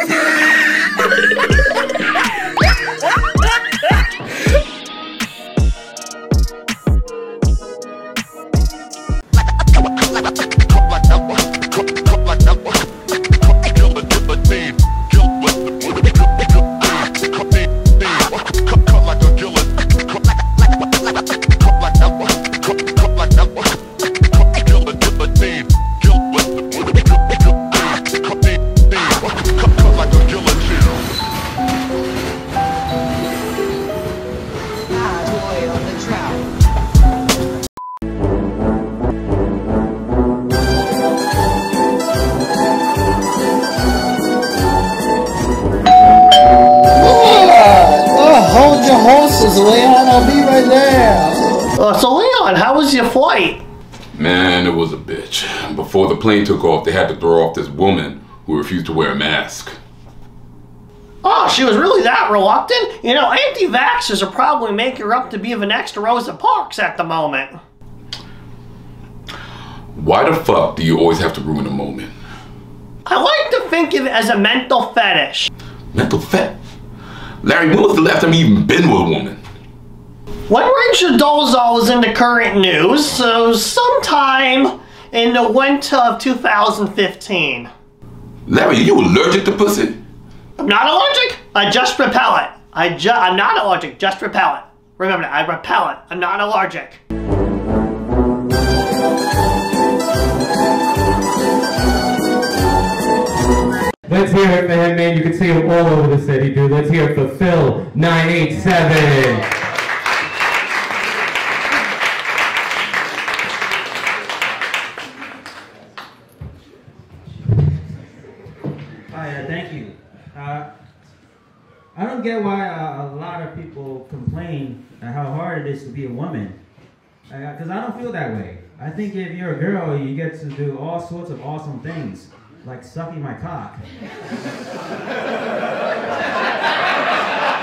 Ha ha ha! Plane took off, they had to throw off this woman who refused to wear a mask. Oh, she was really that reluctant? You know, anti-vaxxers are probably making her up to be of the next Rosa Parks at the moment. Why the fuck do you always have to ruin a moment? I like to think of it as a mental fetish. Mental fet? Larry, when was the last time you even been with a woman? When Rachel Dolezal was in the current news, so sometime in the winter of 2015. Larry, you allergic to pussy? I'm not allergic. I just repel it. I ju I'm not allergic, just repel it. Remember that, I repel it. I'm not allergic. Let's hear it for him, man. You can see him all over the city, dude. Let's hear it for Phil987. Don't get why uh, a lot of people complain how hard it is to be a woman. Because I don't feel that way. I think if you're a girl, you get to do all sorts of awesome things, like sucking my cock.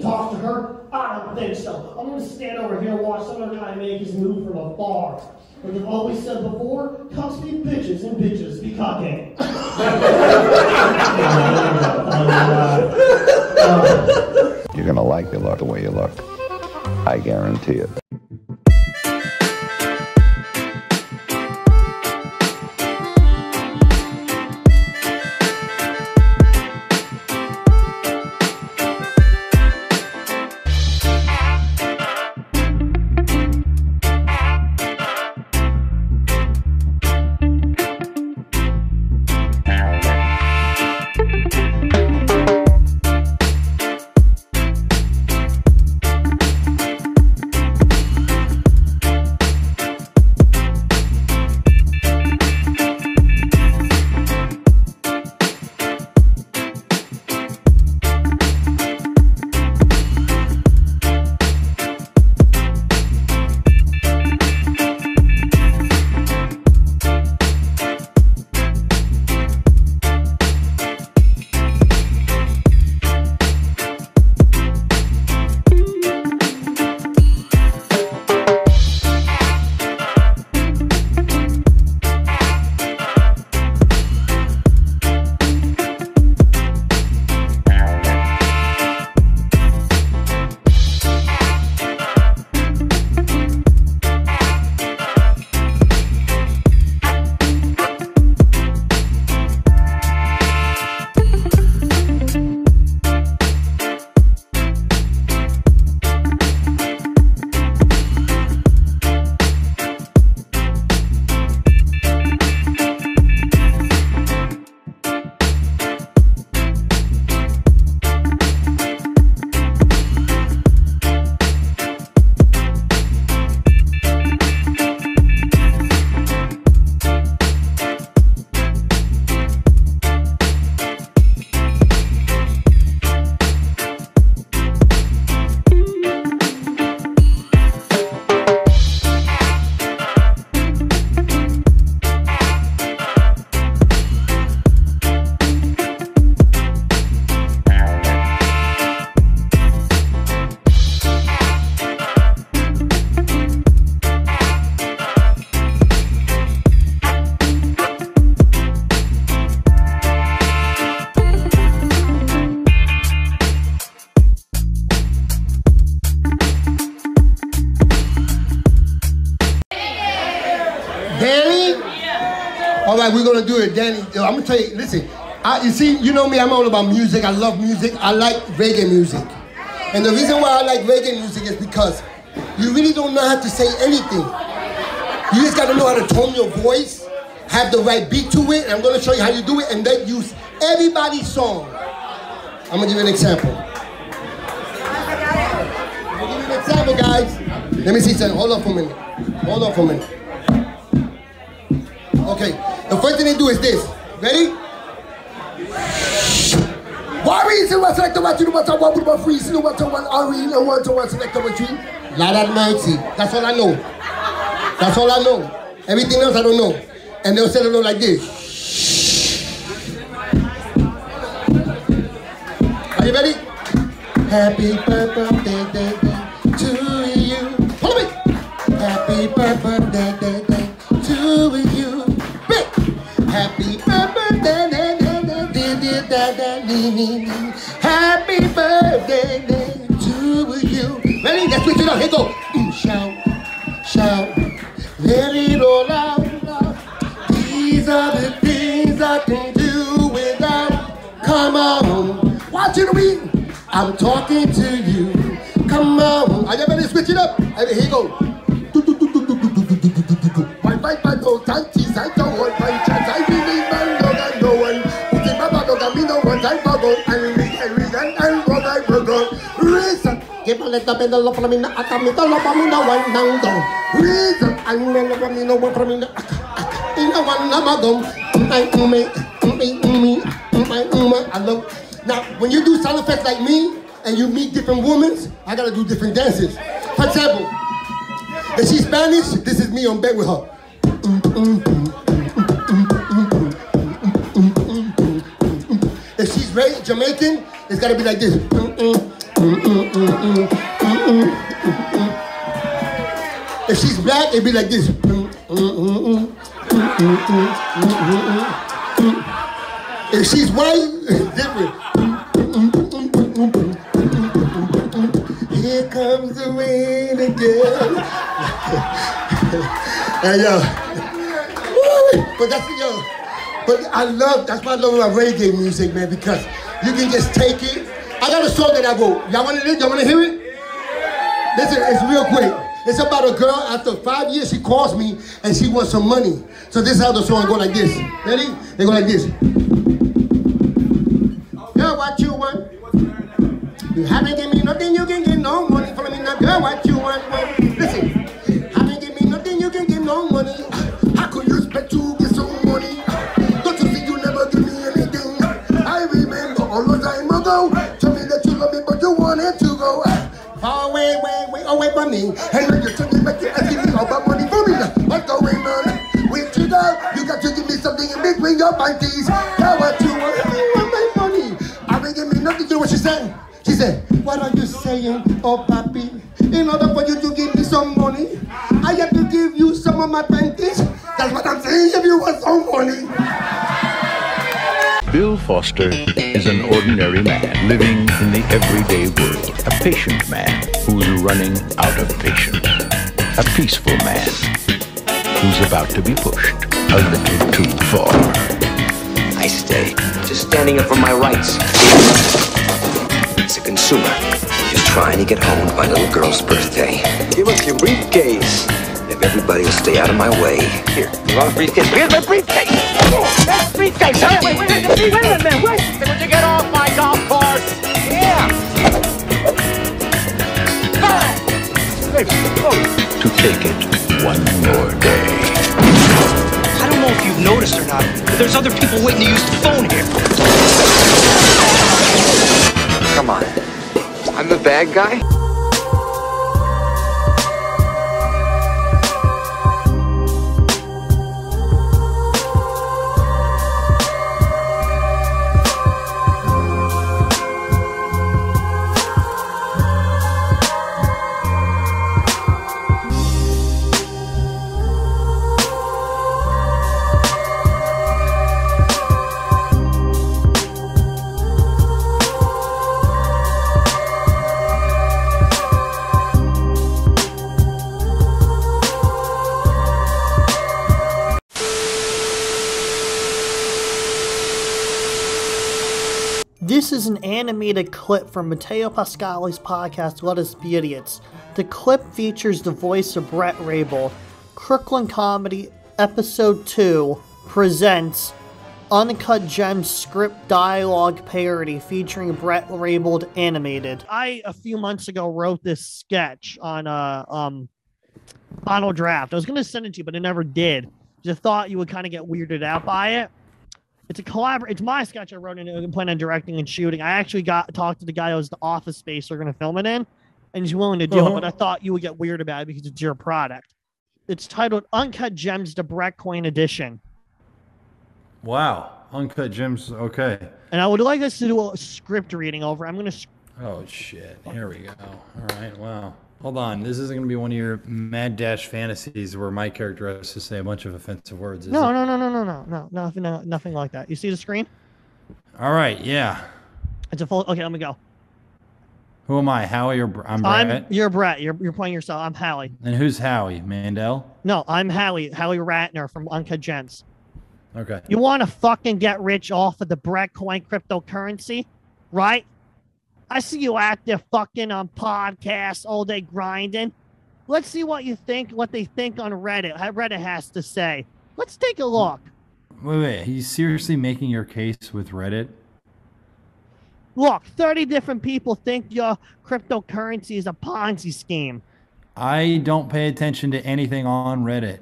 Talk to her. I don't think so. I'm gonna stand over here and watch some other guy make his move from afar. Like I've always said before, cucks be bitches and bitches be cucking. You're gonna like the look the way you look. I guarantee it. Me. I'm all about music. I love music. I like reggae music, and the reason why I like reggae music is because you really don't know how to say anything. You just gotta know how to tone your voice, have the right beat to it, and I'm gonna show you how you do it, and then use everybody's song. I'm gonna give you an example. I'm gonna give you an example, guys. Let me see something. Hold on for a minute. Hold on for a minute. Okay, the first thing they do is this. Ready? Why reason was select the one to the one one with one free, one to one are and one to one select the one three? Lord have mercy. That's all I know. That's all I know. Everything else I don't know. And they'll say it like this. Are you ready? Happy birthday day, day, to you. Follow me. Happy birthday Happy birthday to you. Ready? Let's switch it up. Here go. Mm, shout, shout, let it all out. These are the things I can do without. Come on, watch it read. I'm talking to you. Come on. Are you ready to switch it up? Here you go. Bye bye bye no tanti I don't want my Aka aka aka I love. Now when you do sound effects like me and you meet different women, I gotta do different dances. For example, if she's Spanish, this is me on bed with her. If she's Jamaican, it's gotta be like this. If she's black, it'd be like this. If she's white, it's different. Here comes the rain again. and yo, but that's yo, but I love that's why I love about reggae music, man, because you can just take it. I got a song that I wrote. Y'all want to y'all want to hear it? Listen, it's real quick. It's about a girl. After five years, she calls me and she wants some money. So this is how the song go like this. Ready? They go like this. Girl, what you want? You haven't given me nothing, you can get no money from me. Now, girl, what you want? Me. And when you back, you're asking me about money for me. What's going on? With you go, you got to give me something in between your panties. Girl, what you want? You want my money? I ain't give me nothing. You know what she said? She said, what are you saying, oh papi? In order for you to give me some money, I have to give you some of my panties. That's what I'm saying, if you want some money. Bill Foster is an ordinary man living in the everyday world. A patient man who's running out of patience. A peaceful man who's about to be pushed a little too far. I stay, just standing up for my rights. As a consumer, just trying to get home to my little girl's birthday. Give us your briefcase. Everybody will stay out of my way. Here, you want a briefcase? Here's my briefcase. Oh, that's briefcase, huh? Wait, wait, wait, wait, wait a minute, wait. Would you get off my golf course? Yeah. To take it one more day. I don't know if you've noticed or not, but there's other people waiting to use the phone here. Come on. I'm the bad guy? Animated clip from Matteo Pascali's podcast, Let Us Be Idiots. The clip features the voice of Brett Rabel. Crooklyn Comedy, Episode 2, presents Uncut Gems script dialogue parody featuring Brett Rabel animated. I, a few months ago, wrote this sketch on uh, um, Final Draft. I was going to send it to you, but I never did. Just thought you would kind of get weirded out by it. It's a collabor. It's my sketch I wrote and I plan on directing and shooting. I actually got talked to the guy who's the office space we're going to film it in, and he's willing to do Uh-huh. it. But I thought you would get weird about it because it's your product. It's titled "Uncut Gems: The Brett Coin Edition," Wow. Uncut gems. Okay. and I would like us to do a script reading over. I'm going to. Oh shit. Here we go. All right. Wow. Hold on. This isn't gonna be one of your mad dash fantasies where my character has to say a bunch of offensive words. Is No, it? no, no, no, no, no, no, nothing, no, nothing like that. You see the screen? All right. Yeah. It's a full. Okay, let me go. Who am I? Howie or Br- I'm Brett? I'm. You're Brett. You're you're playing yourself. I'm Howie. and who's Howie? Mandel. No, I'm Howie. Howie Ratner from Uncut Gems. Okay. You want to fucking get rich off of the Brett coin cryptocurrency, right? I see you out there fucking on podcasts all day grinding. Let's see what you think, what they think on Reddit. Reddit has to say. Let's take a look. Wait, wait. He's seriously making your case with Reddit? Look, 30 different people think your cryptocurrency is a Ponzi scheme. I don't pay attention to anything on Reddit.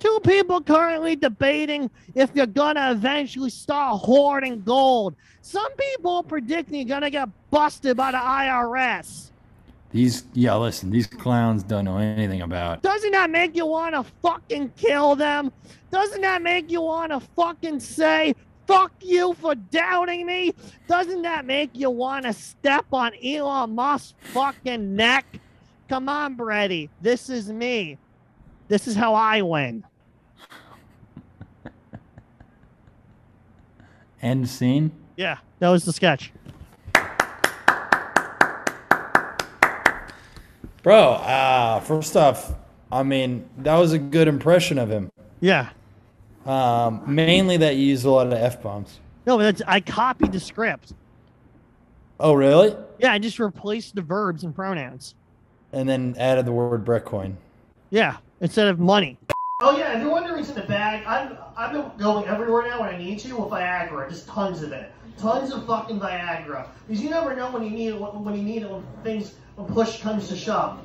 Two people currently debating if you're gonna eventually start hoarding gold. Some people are predicting you're gonna get busted by the IRS. These, yeah, listen, these clowns don't know anything about. Doesn't that make you wanna fucking kill them? Doesn't that make you wanna fucking say, fuck you for doubting me? Doesn't that make you wanna step on Elon Musk's fucking neck? Come on, Brady. This is me. This is how I win. End scene. Yeah, that was the sketch. Bro, uh, first off, I mean, that was a good impression of him. Yeah. Um, mainly that you used a lot of F bombs. No, but that's, I copied the script. Oh, really? Yeah, I just replaced the verbs and pronouns. And then added the word Brettcoin. Yeah, instead of money. Oh yeah, if you're wondering in the bag, I've been going everywhere now when I need to with Viagra, just tons of it, tons of fucking Viagra. Because you never know when you need it, when you need it, when things, when push comes to shove.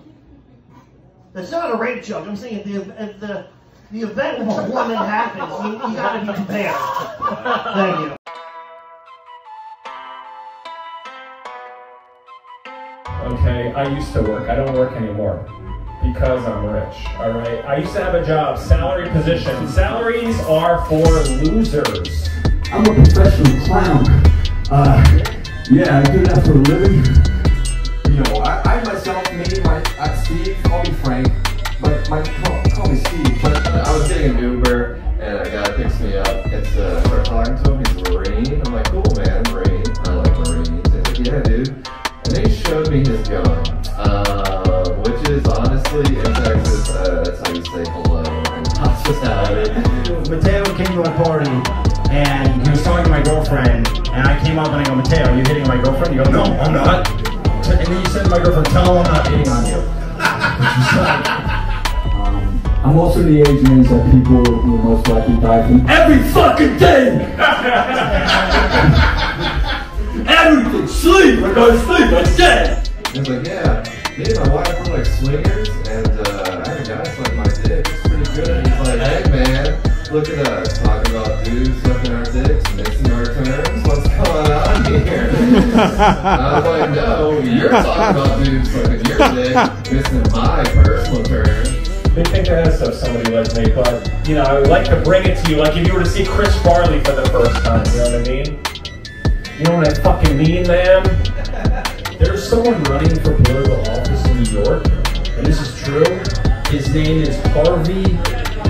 That's not a rape joke. I'm saying if the if the the event of a woman happens, you, you gotta be prepared. Thank you. Okay, I used to work. I don't work anymore because I'm rich. All right. I used to have a job, salary position. Salaries are for losers. I'm a professional clown. Uh, yeah, I do that for a living. You know, I, I myself, me, my uh, Steve, call me Frank, but my call, call me Steve. But I was getting an Uber and a guy picks me up. It's uh, I start talking to him. He's a Marine. I'm like, cool, man, Marine. I like Marines. He's like, yeah, dude. And then he showed me his gun, uh, which is honestly in Texas, uh, that's how you say hello and hospitality. Mateo came to a party and he was talking to my girlfriend, and I came up and I go, Mateo, are you hitting my girlfriend? You go, no, I'm not. And then you said to my girlfriend, tell him I'm not hitting on you. She's like, um, I'm also the age range that people will most likely die from every fucking day. Everything. Sleep. I go to sleep. I'm dead. He's like, yeah, me and my wife were like swingers, and uh, I had a guy suck my dick. It's pretty good. He's like, hey man, look at us talking about dudes sucking our dicks, mixing our terms. What's going on here? I was like, no, you're talking about dudes sucking your dick, missing my personal terms. Big thing to ask of somebody like me, but you know, I would like to bring it to you like if you were to see Chris Farley for the first time. You know what I mean? You know what I fucking mean, man? There's someone running for political office in New York, and this is true. His name is Harvey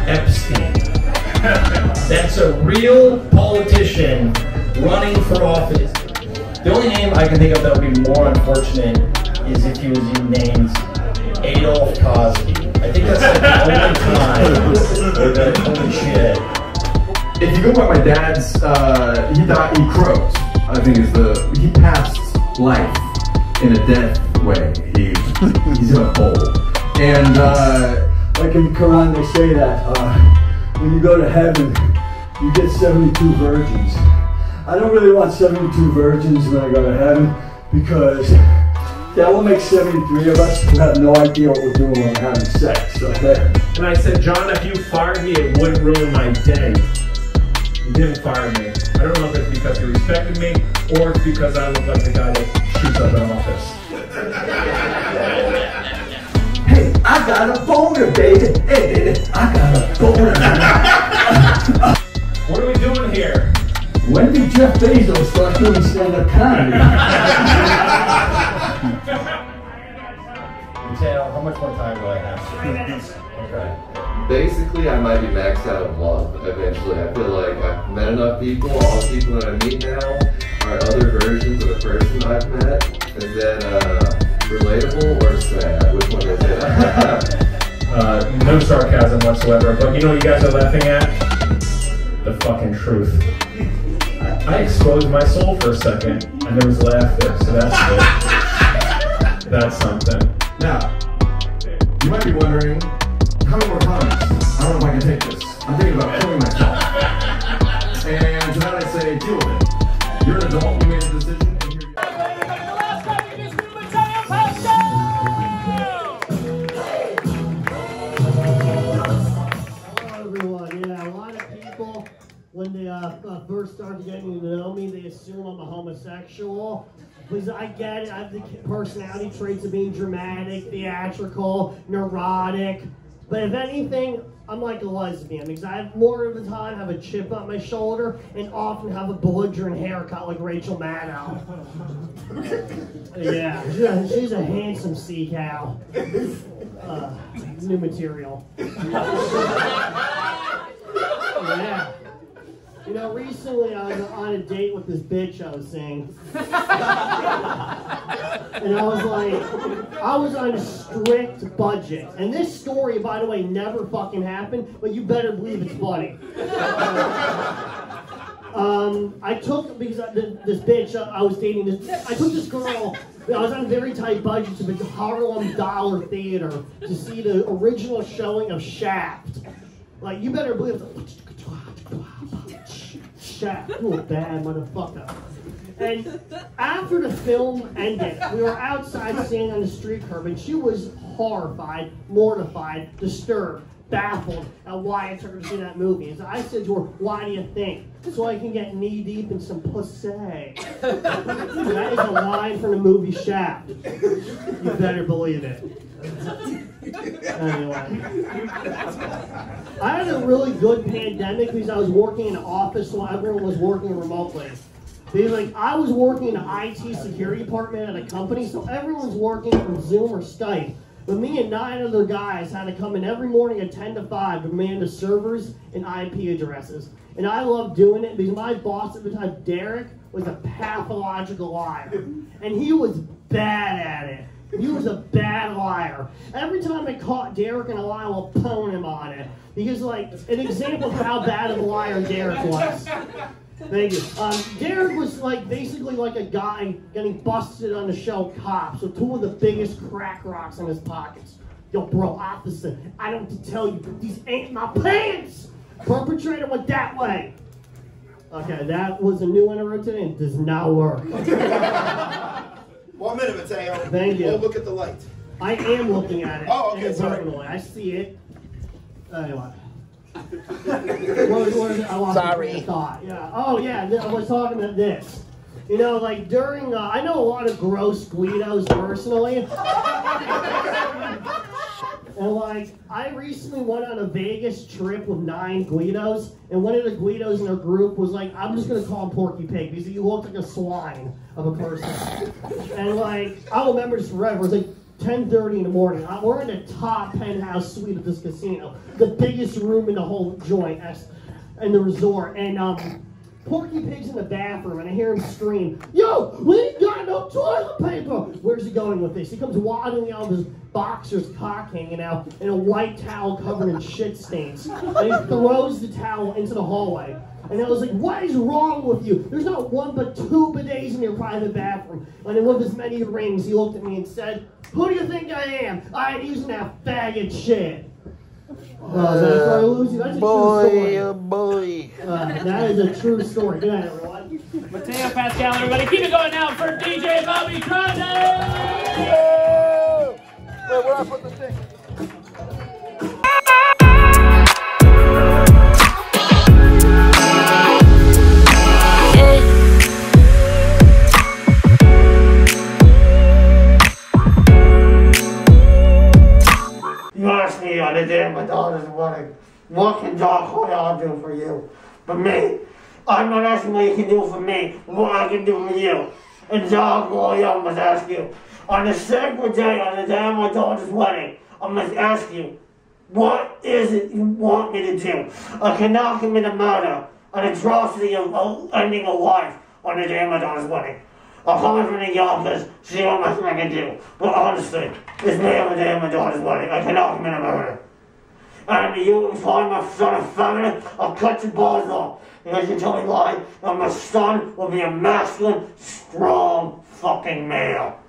Epstein. That's a real politician running for office. The only name I can think of that would be more unfortunate is if he was named Adolf Cosby. I think that's like the only time that holy shit. If you go by my dad's, uh, he died, he croaked. I think is the he passed life in a death way. He he's in a hole, and uh, Like in the Quran, they say that uh, when you go to heaven, you get 72 virgins. I don't really want 72 virgins when I go to heaven because that will make 73 of us who have no idea what we're doing when we're having sex. Okay? And I said, John, if you fired me, it wouldn't ruin my day. You didn't fire me. I don't know if it's because you respected me or it's because I look like the guy that shoots up an office. Hey, I got a boner, baby. Hey, baby, I got a boner. What are we doing here? when did Jeff Bezos start doing stand-up comedy? Mateo, how much more time do I have? Three minutes. Okay. Basically, I might be maxed out of love eventually. I feel like I've met enough people. All the people that I meet now are other versions of the person I've met. Is that uh, relatable or sad? Which one is it? Uh, no sarcasm whatsoever, but you know what you guys are laughing at? The fucking truth. I, I exposed my soul for a second, and there was laughter, so that's good. That's something. Now, you might be wondering, how many more comments? I don't know if I can take this. I'm thinking about killing myself. And to that I say, deal with it. You're an adult, you made a decision. and here you go. Hello, everyone. Yeah, a lot of people, when they uh, uh, first start getting to know me, they assume I'm a homosexual. Because I get it, I have the personality traits of being dramatic, theatrical, neurotic. But if anything, I'm like a lesbian because I have more of the time have a chip on my shoulder and often have a belligerent haircut like Rachel Maddow. yeah, she's a, handsome sea cow. Uh, new material. yeah. You know, recently I was on a date with this bitch I was seeing. and I was like, I was on a strict budget. And this story, by the way, never fucking happened, but you better believe it's funny. Um, I took because I, th- this bitch uh, I was dating this. I took this girl. I was on a very tight budget to the Harlem Dollar Theater to see the original showing of Shaft. Like you better believe. It's You a bad motherfucker. And after the film ended, we were outside standing on the street curb, and she was horrified, mortified, disturbed, baffled at why I took her to see that movie. And so I said to her, "Why do you think?" So I can get knee deep in some pussy. that is a line from the movie Shaft. You better believe it. Anyway, I had a really good pandemic because I was working in an office while everyone was working remotely. Because like I was working in the IT security department at a company, so everyone's working from Zoom or Skype. But me and nine other guys had to come in every morning at 10 to 5 to man the servers and IP addresses. And I loved doing it because my boss at the time, Derek, was a pathological liar. And he was bad at it. He was a bad liar. Every time I caught Derek in a lie, I will pwn him on it. Because, like, an example of how bad of a liar Derek was. Thank you. Um, Derek was like basically like a guy getting busted on the shell Cops with two of the biggest crack rocks in his pockets. Yo, bro, officer, I don't have to tell you, these ain't my pants. Perpetrator went that way. Okay, that was a new one today and does not work. One minute, Mateo. Thank you. We'll look at the light. I am looking at it. Oh, okay, sorry. I see it. Anyway. What what? I lost Sorry. thought. Yeah. Oh yeah. I was talking about this. You know, like during, uh, I know a lot of gross Guidos personally. And like, I recently went on a Vegas trip with nine Guidos, and one of the Guidos in our group was like, I'm just gonna call him Porky Pig because he looked like a swine of a person. and like, I'll remember this forever. It's like 10:30 in the morning. We're in the top penthouse suite of this casino, the biggest room in the whole joint, in the resort, and um. Porky Pig's in the bathroom, and I hear him scream, Yo, we ain't got no toilet paper! Where's he going with this? He comes waddling out with his boxer's cock hanging out and a white towel covered in shit stains. And he throws the towel into the hallway. And I was like, what is wrong with you? There's not one but two bidets in your private bathroom. And with his many rings, he looked at me and said, who do you think I am? I ain't using that faggot shit. Uh, that's why I lose you. That's a boy, true story. oh boy. Uh, that is a true story. Good night, everyone. Mateo Pascal, everybody, keep it going now for DJ Bobby Grande! Wait, where I put the thing? The day my daughter's wedding, what can Doc Hoyle do for you? But me, I'm not asking what you can do for me, what I can do for you. And Doc Hoyle must ask you, on the sacred day, on the day of my daughter's wedding, I must ask you, what is it you want me to do? I cannot commit a murder, an atrocity of ending a life on the day of my daughter's wedding. I'll come in from the office, see what I can do. But honestly, it's me on the day of my daughter's wedding. I cannot commit a murder. And you find my son a feminine, I'll cut your balls off. Because you told me why, and my son will be a masculine, strong fucking male.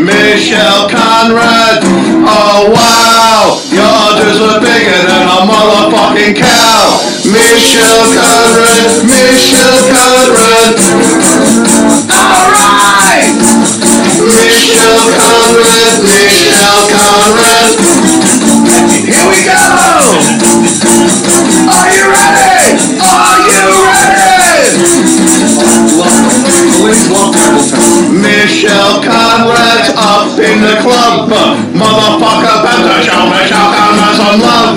Michelle Conrad. Oh wow, your dudes were bigger than a motherfucking cow. Michelle Conrad, Michelle Conrad. Alright! Michelle Conrad, Michelle Conrad. Here we go! Are you ready? Are you ready? Please welcome in the club. Motherfucker, better show Michelle Conrad some love.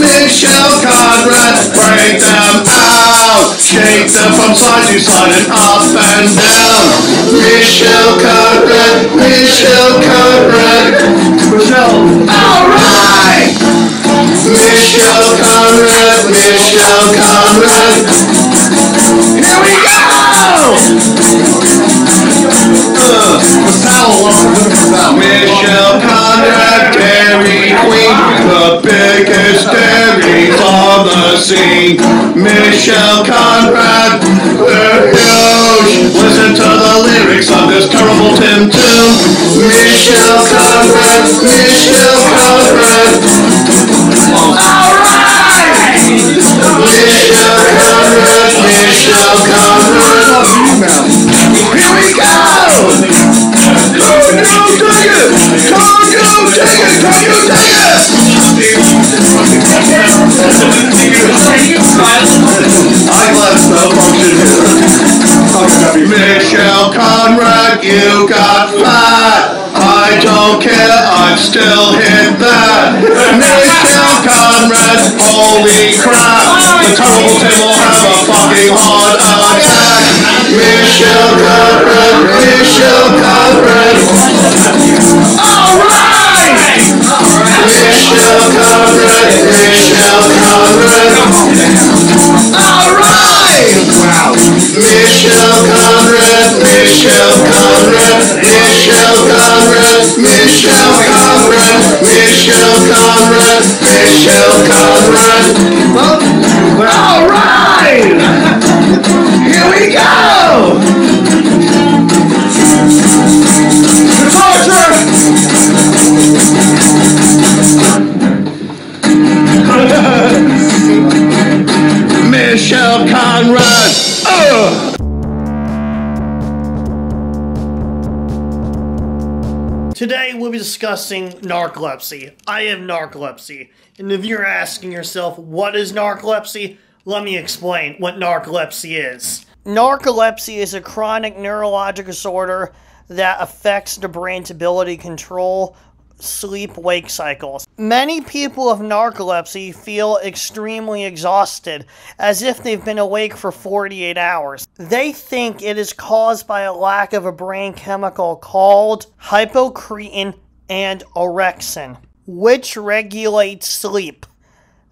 Michelle Conrad, break them out. Shake them from side to side and up and down. Michelle Conrad, Michelle Conrad. Michelle. Alright! Michelle Conrad, Michelle Conrad. Here we go! Michelle Conrad, Dairy Queen, the biggest dairies on the scene. Michelle Conrad, they're huge. Listen to the lyrics of this terrible Tim tune. Michelle Conrad, Michelle Conrad. Alright! Michelle Conrad, you got fat. I don't care, I'd still hit that. Holy crap. The terrible will have a fucking heart attack. Michelle Conrad, Michelle Conrad. Alright! Here we go! Michelle Conrad! Ugh! Today we'll be discussing narcolepsy. I have narcolepsy. And if you're asking yourself, what is narcolepsy? Let me explain what narcolepsy is. Narcolepsy is a chronic neurologic disorder that affects the brain's ability to control sleep wake cycles. Many people with narcolepsy feel extremely exhausted, as if they've been awake for 48 hours. They think it is caused by a lack of a brain chemical called hypocretin and orexin, which regulates sleep.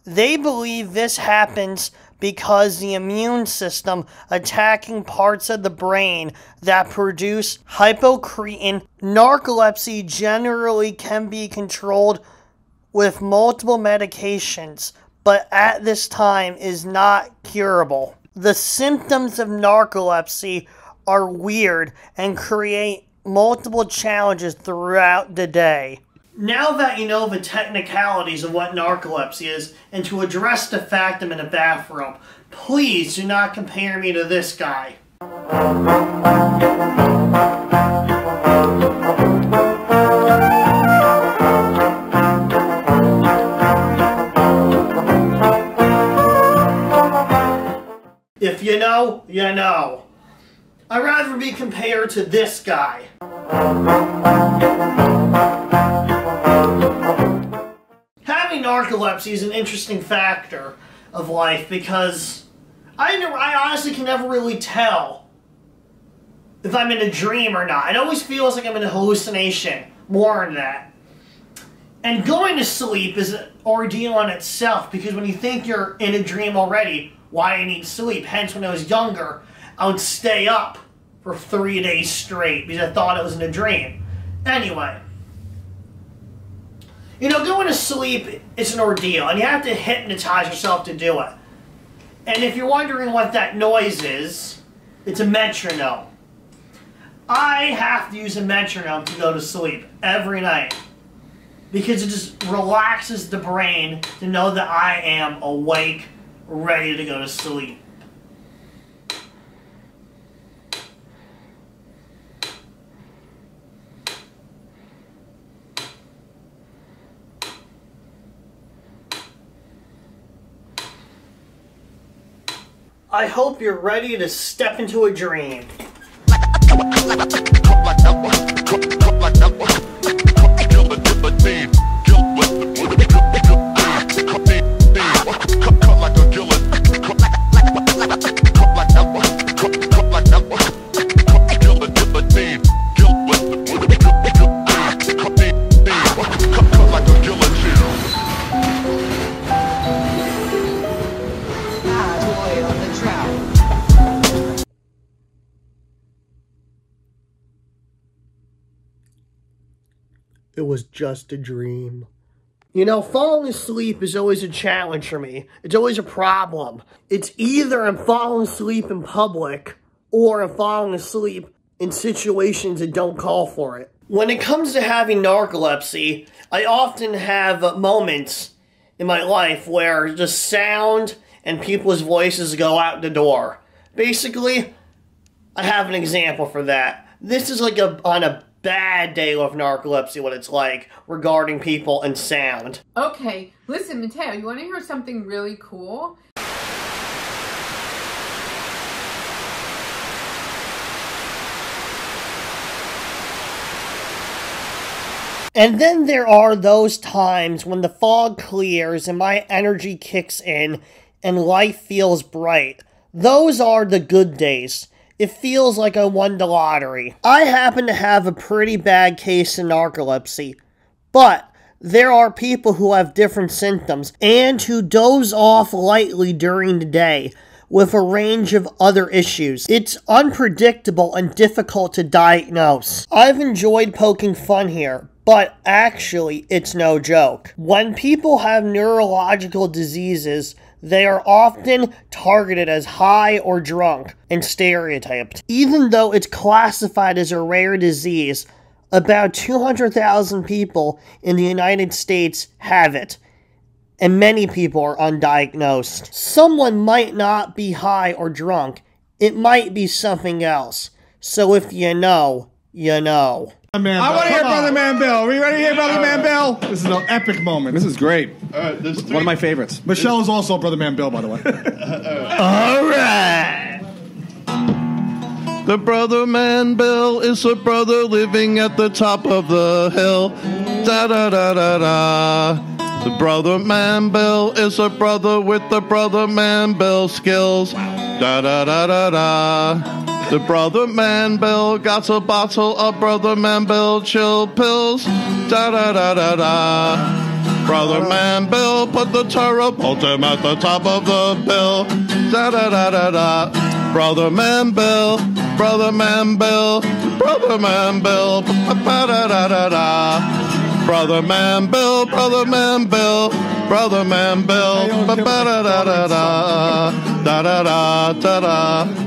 They believe this happens because the immune system attacking parts of the brain that produce hypocretin. Narcolepsy generally can be controlled with multiple medications, but at this time is not curable. The symptoms of narcolepsy are weird and create multiple challenges throughout the day. Now that you know the technicalities of what narcolepsy is, and to address the fact I'm in a bathroom, please do not compare me to this guy. If you know, you know. I'd rather be compared to this guy. Narcolepsy is an interesting factor of life because I never, I honestly can never really tell if I'm in a dream or not. It always feels like I'm in a hallucination, more than that. And going to sleep is an ordeal on itself because when you think you're in a dream already, why do you need sleep? Hence, when I was younger, I would stay up for three days straight because I thought it was in a dream. Anyway, you know, going to sleep is an ordeal, and you have to hypnotize yourself to do it. And if you're wondering what that noise is, it's a metronome. I have to use a metronome to go to sleep every night because it just relaxes the brain to know that I am awake, ready to go to sleep. I hope you're ready to step into a dream. It was just a dream. You know, falling asleep is always a challenge for me. It's always a problem. It's either I'm falling asleep in public or I'm falling asleep in situations that don't call for it. When it comes to having narcolepsy, I often have moments in my life where the sound and people's voices go out the door. Basically, I have an example for that. This is like a on a bad day of narcolepsy what it's like regarding people and sound. Okay, listen, Mateo, you want to hear something really cool? And then there are those times when the fog clears and my energy kicks in and life feels bright. Those are the good days. It feels like I won the lottery. I happen to have a pretty bad case of narcolepsy, but there are people who have different symptoms and who doze off lightly during the day with a range of other issues. It's unpredictable and difficult to diagnose. I've enjoyed poking fun here, but actually, it's no joke. When people have neurological diseases, they are often targeted as high or drunk and stereotyped. Even though it's classified as a rare disease, about 200,000 people in the United States have it, and many people are undiagnosed. Someone might not be high or drunk, it might be something else. So if you know, you know. Man, I want to hear Brother Man Bill. Are we ready to hear Brother Man Bill? This is an epic moment. This is great. One of my favorites. Michelle is also Brother Man Bill, by the way. All right. The brother man Bill is a brother living at the top of the hill. Da da da da da. The brother man Bill is a brother with the brother man Bill skills. Da da da da da. The brother man Bill got a bottle of brother man Bill chill pills. Da da da da da. Brother man Bill put the turret him at the top of the bill. Da da da da da. Brother man Bill, brother man Bill, brother man Bill. Ba da da da da. Brother man Bill, brother man Bill, brother man Bill. Ba da da da da. Da da da da da.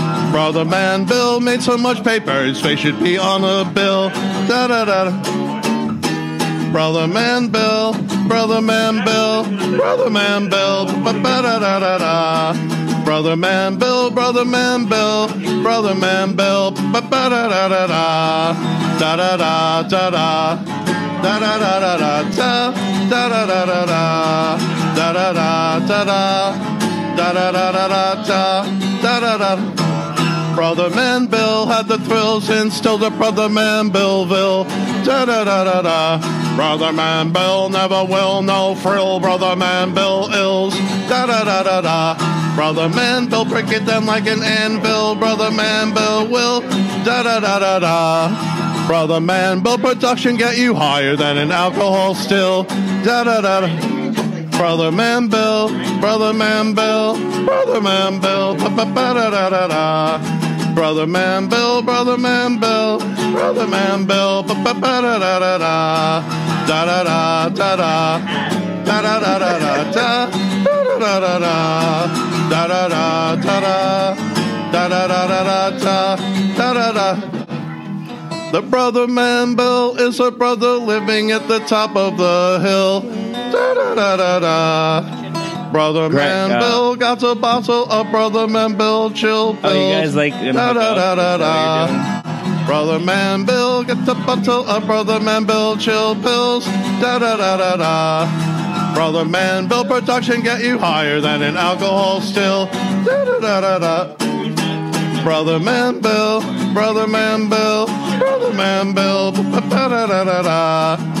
Brother Man Bill made so much paper, his face should be on a bill. Da da da. da. Brother Man Bill, Brother Man Bill, Brother Man Bill, ba da da da da. Brother Man Bill, Brother Man Bill, Brother Man Bill, ba ba da da da da. Da da da da da. Da da da da da da. Da da da da da. Da da da da da. Da da da da da da. Da da da. Brother Man Bill had the thrills instilled at Brother Man Billville. Da da da da da. Brother Man Bill never will no frill. Brother Man Bill ills. Da da da da da. Brother Man Bill prick it down like an anvil. Brother Man Bill will. Da da da da da. Brother Man Bill production get you higher than an alcohol still. Da da da da. Brother Man Bill, Brother Man Bill, Brother Man Bill, ba ba ba da da da da. Brother Man Bill, Brother Man Bill, Brother Man Bill, ba ba da da da da. Da da da da da. Da da da da da da. Da da da da. Da da da da da. Da da da da da. Da da da. The brother man Bill is a brother living at the top of the hill. Da da da da da. Brother Great, man uh, Bill got a bottle of brother man Bill chill pills. Oh, you guys like da da da da da. Brother man Bill got a bottle of brother man Bill chill pills. Da da da da da. Brother man Bill production get you higher than an alcohol still. Da da da da da. Brother Man Bill, Brother Man Bill, Brother Man Bill, ba da da da da.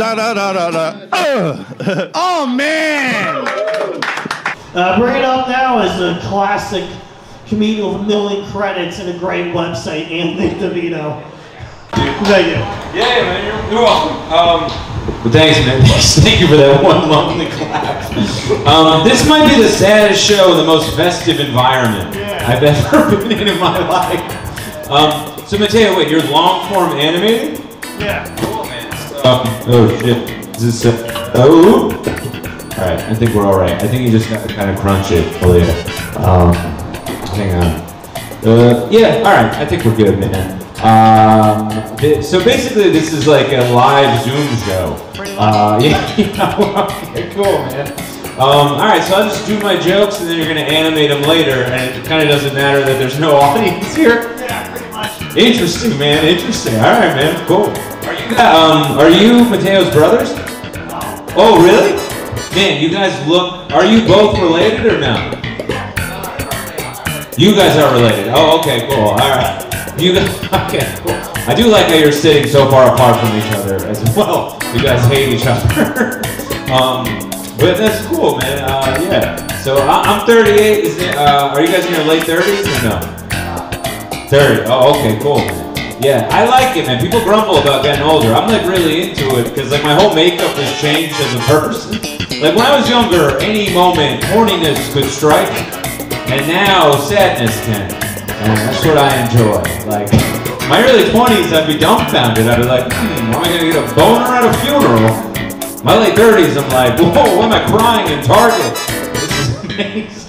Da da da da da. Oh, oh man! Uh, it up now is a classic comedian with a million credits and a great website, Anthony DeVito. Thank you. Yeah, man, you're, you're welcome. Um, well, thanks, man. Thank you for that one lonely clap. Um, this might be the saddest show in the most festive environment yeah. I've ever been in in my life. Um, so, Mateo, wait, you're long form animated? Yeah. Oh shit. Is this uh, oh? Alright, I think we're alright. I think you just got to kind of crunch it, Aaliyah. Um, hang on. Uh, yeah, alright, I think we're good, man. Um, th- so basically, this is like a live Zoom show. Uh, yeah, yeah, okay, cool, man. Um, alright, so I'll just do my jokes and then you're gonna animate them later, and it kind of doesn't matter that there's no audience here. Yeah, pretty much. Interesting, man. Interesting. All right, man. Cool. Um are you Mateo's brothers? Oh, really? Man, you guys look. Are you both related or no? You guys are related. Oh, okay, cool. All right. You guys. Okay, cool. I do like how you're sitting so far apart from each other as well. You guys hate each other. um, but that's cool, man. Uh, yeah. So I, I'm 38. Is it, uh, are you guys in your late 30s or no? 30. Oh, okay, cool. Yeah, I like it, man. People grumble about getting older. I'm like really into it because like my whole makeup has changed as a person. Like when I was younger, any moment horniness could strike, and now sadness can. And that's what I enjoy. Like my early 20s, I'd be dumbfounded. I'd be like, hmm, am I gonna get a boner at a funeral? My late 30s, I'm like, whoa, why am I crying in Target? This is amazing.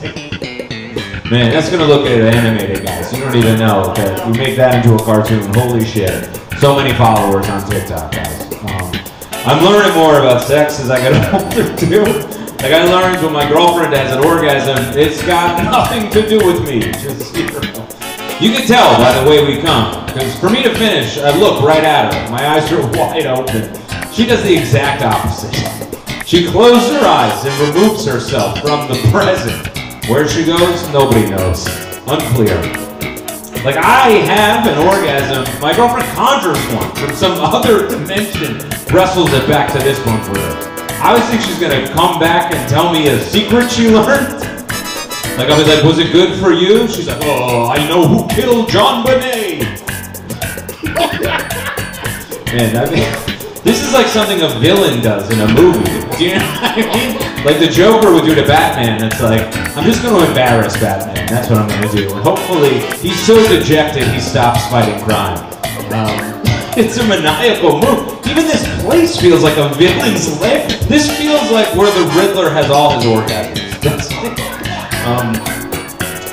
Man, that's gonna look at animated, guys. You don't even know that you make that into a cartoon. Holy shit! So many followers on TikTok, guys. Um, I'm learning more about sex as I get older too. Like I learned when my girlfriend has an orgasm, it's got nothing to do with me. Just zero. You can tell by the way we come. Because for me to finish, I look right at her. My eyes are wide open. She does the exact opposite. She closes her eyes and removes herself from the present. Where she goes, nobody knows. Unclear. Like I have an orgasm. My girlfriend conjures one from some other dimension, wrestles it back to this one for her. I always think she's gonna come back and tell me a secret she learned. Like I'll be like, was it good for you? She's like, oh, I know who killed JonBenét. Man, I mean, this is like something a villain does in a movie. Do you know what I mean? Like the Joker would do to Batman. It's like, I'm just going to embarrass Batman. That's what I'm going to do. And hopefully, he's so dejected he stops fighting crime. Um, it's a maniacal move. Even this place feels like a villain's lair. This feels like where the Riddler has all his orgasms. That's um,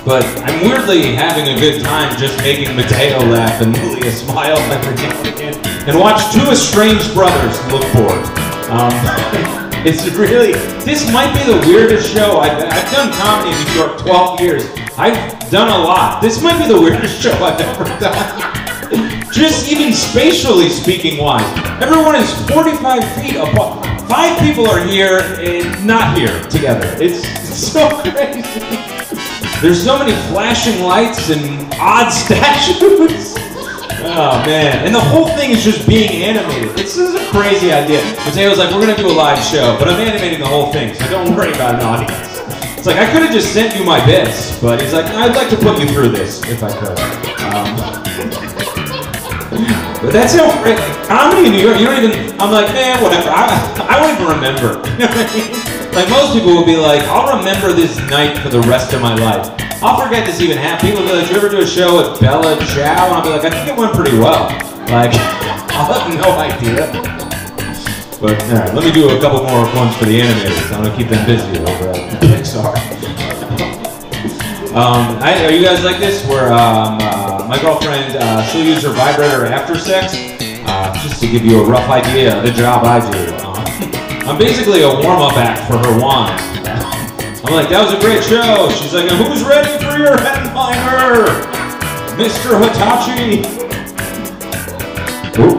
but I'm weirdly having a good time just making Mateo laugh and Julia smile every now and again. And watch two estranged brothers look bored. Um, it's really, this might be the weirdest show. I've, I've done comedy in New York 12 years. I've done a lot. This might be the weirdest show I've ever done. just even spatially speaking wise. Everyone is 45 feet apart. Five people are here and not here together. It's, it's so crazy. There's so many flashing lights and odd statues. Oh man, and the whole thing is just being animated. This is a crazy idea. Mateo's like, we're gonna do a live show, but I'm animating the whole thing, so don't worry about an audience. It's like I could have just sent you my bits, but he's like, I'd like to put you through this if I could. Um, but that's how comedy in New York. You don't even. I'm like, man, whatever. I, I won't even remember. Like most people will be like, I'll remember this night for the rest of my life. I'll forget this even happened. People will be like, you ever do a show with Bella Chow? And I'll be like, I think it went pretty well. Like, I'll have no idea. But all right, let me do a couple more ones for the animators. I'm gonna keep them busy over at Pixar. Um, I, are you guys like this? Where um, uh, my girlfriend, uh, she'll use her vibrator after sex, uh, just to give you a rough idea of the job I do. Um, I'm basically a warm-up act for her wand. I'm like, that was a great show. She's like, who's ready for your headliner? Mr. Hitachi. Ooh,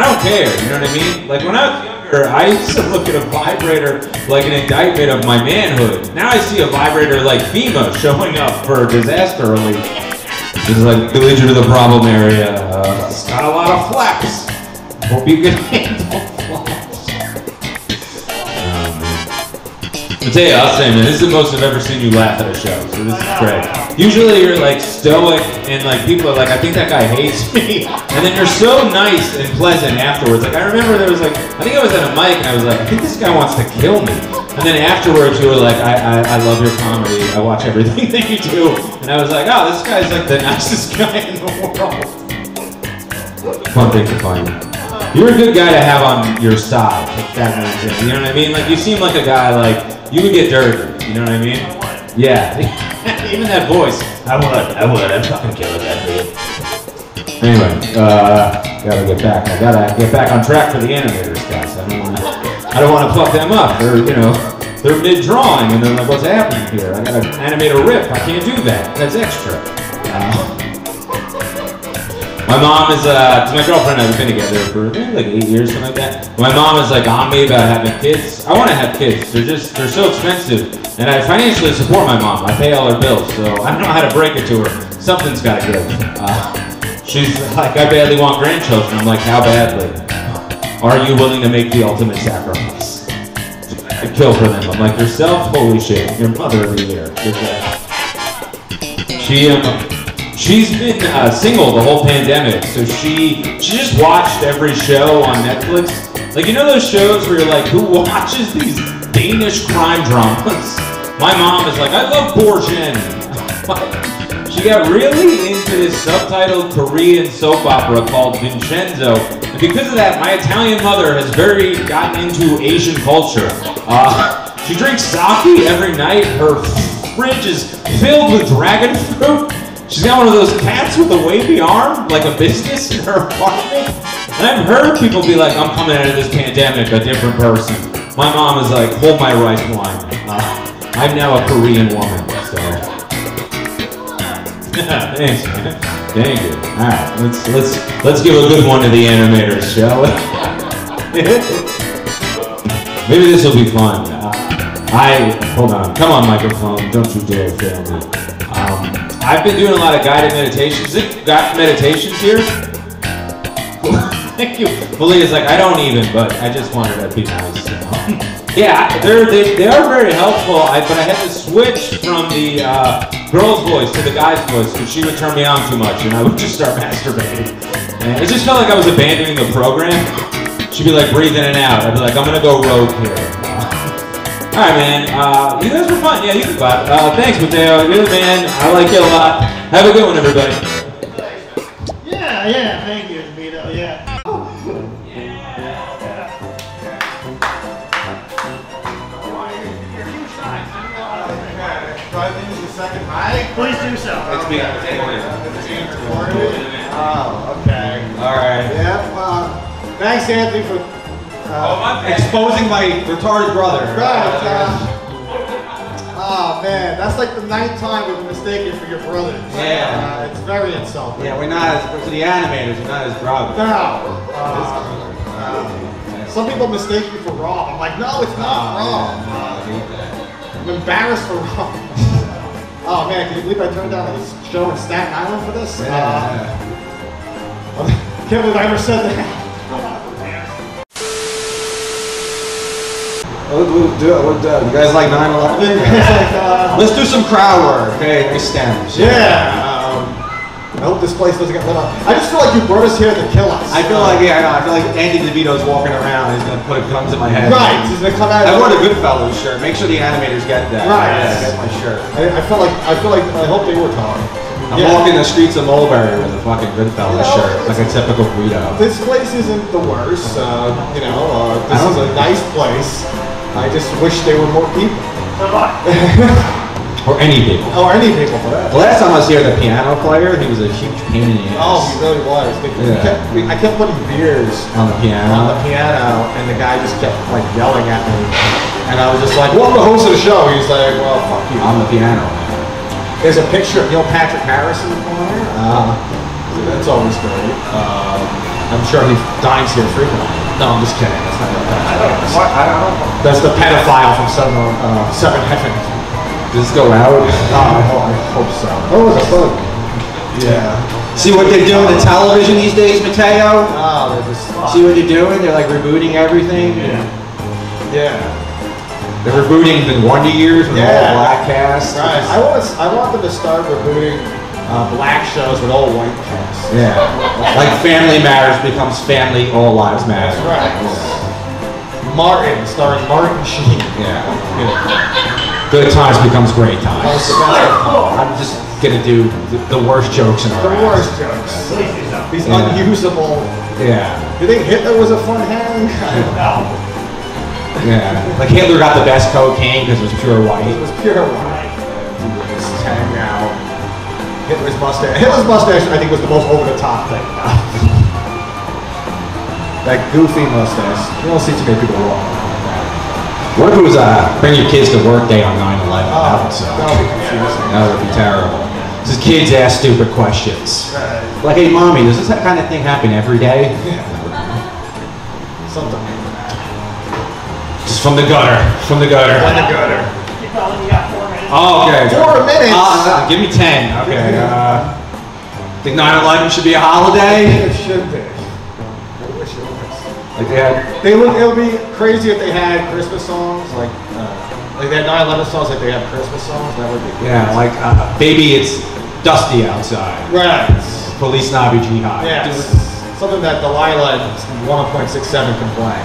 I don't care, you know what I mean? Like when I was younger, I used to look at a vibrator like an indictment of my manhood. Now I see a vibrator like FEMA showing up for disaster relief. It's like, we lead you to the problem area. Uh, it's got a lot of flaps. Hope you can handle I'll tell you, I'll say, man, this is the most I've ever seen you laugh at a show. So this is great. Usually you're like stoic and like people are like, I think that guy hates me. And then you're so nice and pleasant afterwards. Like I remember there was like, I think I was at a mic and I was like, I think this guy wants to kill me. And then afterwards you were like, I, I, I love your comedy. I watch everything that you do. And I was like, oh, this guy's like the nicest guy in the world. Fun thing to find. You're a good guy to have on your side, if that makes. You know what I mean? Like you seem like a guy like you would get dirty. You know what I mean? Yeah. Even that voice. I would. I would. I'd fucking kill guy for you. Anyway, uh, gotta get back. I gotta get back on track for the animators, guys. I don't wanna. I don't want to fuck them up. They're, you know, they're mid drawing, and they're like, "What's happening here?" I gotta animate a rip. I can't do that. That's extra. Uh, my mom is, uh, my girlfriend and I have been together for eh, like eight years, something like that. My mom is like on me about having kids. I want to have kids. They're just, they're so expensive. And I financially support my mom. I pay all her bills, so I don't know how to break it to her. Something's got to give. Uh, she's like, I badly want grandchildren. I'm like, how badly? Are you willing to make the ultimate sacrifice? I kill for them. I'm like, yourself? Holy shit. Your mother the year. She, um, She's been uh, single the whole pandemic, so she she just watched every show on Netflix. Like you know those shows where you're like, who watches these Danish crime dramas? My mom is like, I love Borgen. she got really into this subtitled Korean soap opera called Vincenzo, and because of that, my Italian mother has very gotten into Asian culture. Uh, she drinks sake every night. Her fridge is filled with dragon fruit. She's got one of those cats with a wavy arm, like a business in her apartment. And I've heard people be like, I'm coming out of this pandemic a different person. My mom is like, hold my rice wine. Uh, I'm now a Korean woman, so. Thanks, man. Thank you. All right, let's let's let's give a good one to the animators, shall we? Maybe this will be fun. Uh, I hold on. Come on, microphone. Don't you dare fail me. I've been doing a lot of guided meditations. Got meditations here? Thank you. Malia's like, I don't even, but I just wanted to be nice. yeah, they're, they, they are very helpful, I, but I had to switch from the uh, girl's voice to the guy's voice because she would turn me on too much and I would just start masturbating. And it just felt like I was abandoning the program. She'd be like breathing in and out. I'd be like, I'm gonna go rogue here. All right, man. Uh, you guys were fun. Yeah, you can clap. Uh, thanks, Mateo. You're the man. I like you a lot. Have a good one, everybody. Yeah, yeah, thank you, Vito, yeah. Do I think it's the second mic? Please do so. It's being Oh, okay. All right. Yep. Uh, thanks, Anthony, for uh, Exposing my retarded brother. Right. Uh, oh man, that's like the ninth time we've mistaken for your brother. Yeah. Uh, it's very insulting. Yeah, we're not as, to the animators, we're not as brothers. No. Uh, some people mistake you for Rob. I'm like, no, it's not Rob. Uh, I'm embarrassed for Rob. oh man, can you believe I turned down a show in Staten Island for this? Uh, can't believe I ever said that. What, what, do, what, uh, you guys like 9-11? Let's do some crowd work. Okay, nice stems. Yeah. Um, I hope this place doesn't get lit up. I just feel like you brought us here to kill us. I feel like, yeah, I know. I feel like Andy DeVito's walking around. He's going to put a gun to my head. Right, he's gonna come out- I wore the Goodfellas shirt. Make sure the animators get that. Right. Yeah, get my shirt. I, I feel like I feel like I hope they were talking. I'm walking the streets of Mulberry with a fucking Goodfellas You know, shirt, like a typical Guido. This place isn't the worst. Uh, you know, uh, this is a nice place. I just wish there were more people. Or any people. Or any people for that. The last time I was here, the piano player, he was a huge pain in the ass. Oh, he really was. Yeah. kept- we- I kept putting beers on the piano. on the piano, and the guy just kept like yelling at me, and I was just like, "Well, I'm the host of the show." He's like, "Well, fuck you." On the piano. There's a picture of Neil Patrick Harris in the corner. Uh, that's always great. Um, I'm sure he dines here frequently. No, I'm just kidding. That's not Neil Patrick Harris. That's the pedophile from Seven, uh, Seven Heaven. Does this go out? Oh, I hope, I hope so. Oh, it's a bug. Yeah. See what they're doing to television these days, Mateo? Oh, they're just. See what they're doing? They're like rebooting everything. Yeah. Yeah. They're rebooting the Wonder Years with all Yeah. the black cast. Right. I want. I want them to start rebooting uh, black shows with all white casts. Yeah. Like Family Matters becomes Family All Lives Matter. That's right. Martin, starring Martin Sheen. Yeah. Yeah. Good Times becomes Great Times. was the best. I'm just gonna do the, the worst jokes in our The worst jokes. These Yeah. unusable. Yeah. You think Hitler was a fun hang? Yeah. Like Hitler got the best cocaine because it was pure white. It was pure white. Hang out. Hitler's mustache. Hitler's mustache, I think, was the most over the top thing. that goofy mustache. You don't see too many people walking around with that. What if it was uh, bring your kids to work day on 9/11? that Oh, would suck. that would be confusing. That would be terrible. Just kids ask stupid questions. Right. Like, hey, mommy, does this kind of thing happen every day? Something. Just from the gutter. From the gutter. From the gutter. Oh, okay. Four minutes? Uh, give me 10. Okay. Uh, think 9/11 should be a holiday? It should be. I wish it was. Like they had. They would. It would be crazy if they had Christmas songs like, uh, like they had 9/11 songs like they have Christmas songs. That would be. Yeah, like, uh, baby, it's dusty outside. Right. Feliz Navi Jihad. Yes. Something that Delilah at 1.67 can play.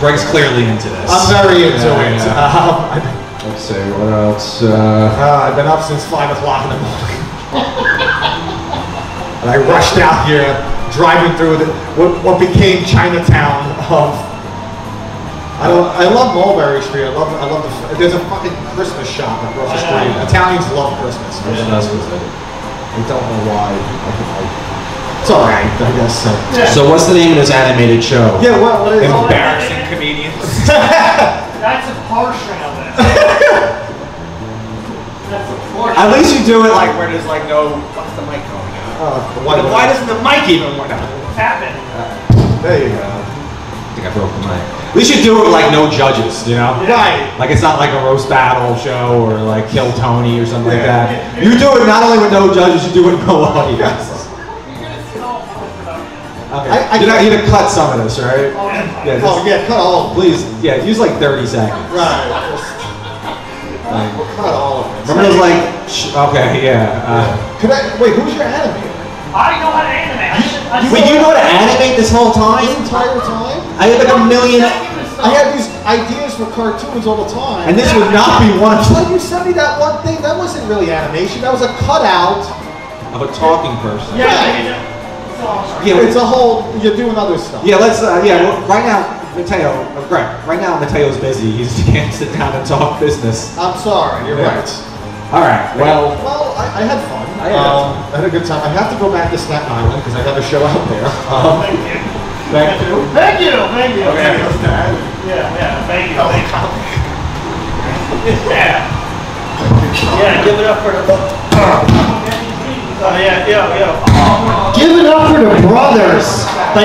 Greg's clearly into this. I'm very into Yeah, it. yeah. Um, I've, Let's see, what else? Uh, uh, I've been up since 5 o'clock in the morning. and I rushed out here, driving through the, what, what became Chinatown of. I, don't, I love Mulberry Street. I love. I love the. There's a fucking Christmas shop across the street. Italians love Christmas. Yeah, that's what it I don't know why. I can, I, it's all right, I guess. So. So what's the name of this animated show? Yeah, what, what is Embarrassing comedians. That's a portion of it. That's a portion. At least you do it like where there's like no. What's the mic going out? Uh, Why, why doesn't the mic even work out? Tap it. There you go. I think I broke the mic. At least you do it with like no judges, you know? Right. Like it's not like a roast battle show or like Kill Tony or something like that. You do it not only with no judges, you do it with no audience. Okay. I- I You're not can't- gonna cut some of this, right? Yeah, Oh just- yeah, cut all. Please, yeah, use like 30 seconds. Right. Just, Like, cut all of it. remember those like, sh- okay, yeah. Uh, Could I wait? Who's your animator? I know how to animate. I should, I should wait, you know how to animate this whole time? This entire time? I had like a million, I had these ideas for cartoons all the time. and this would not be one of Well, you sent me that one thing. That wasn't really animation. That was a cutout. of a talking person. Yeah, yeah. So, I'm sorry. Yeah, It's a whole. You're doing other stuff. Yeah, let's. Uh, yeah, well, right now, Mateo. Uh, Greg. Right now, Mateo's busy. He's he can't sit down and talk business. I'm sorry. You're Yeah. right. All right. Well, Well, I, I had fun. I had um, I had a good time. I have to go back to Staten Island because I have a show out there. Um, Thank you. thank you. Thank you. Thank you. Okay. Yeah, yeah. Thank you. Thank you. Yeah. Yeah, give it up for the. Oh, yeah, yeah, yeah. Give it up for the brothers. By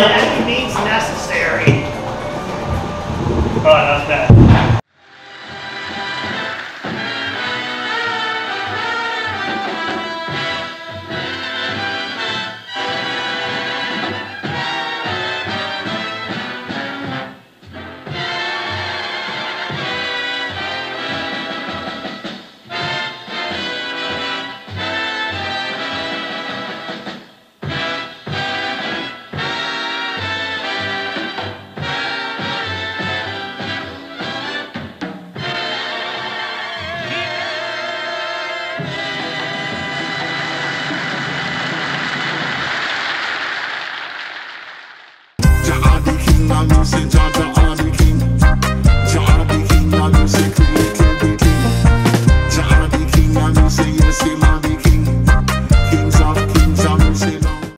Oh, that's bad.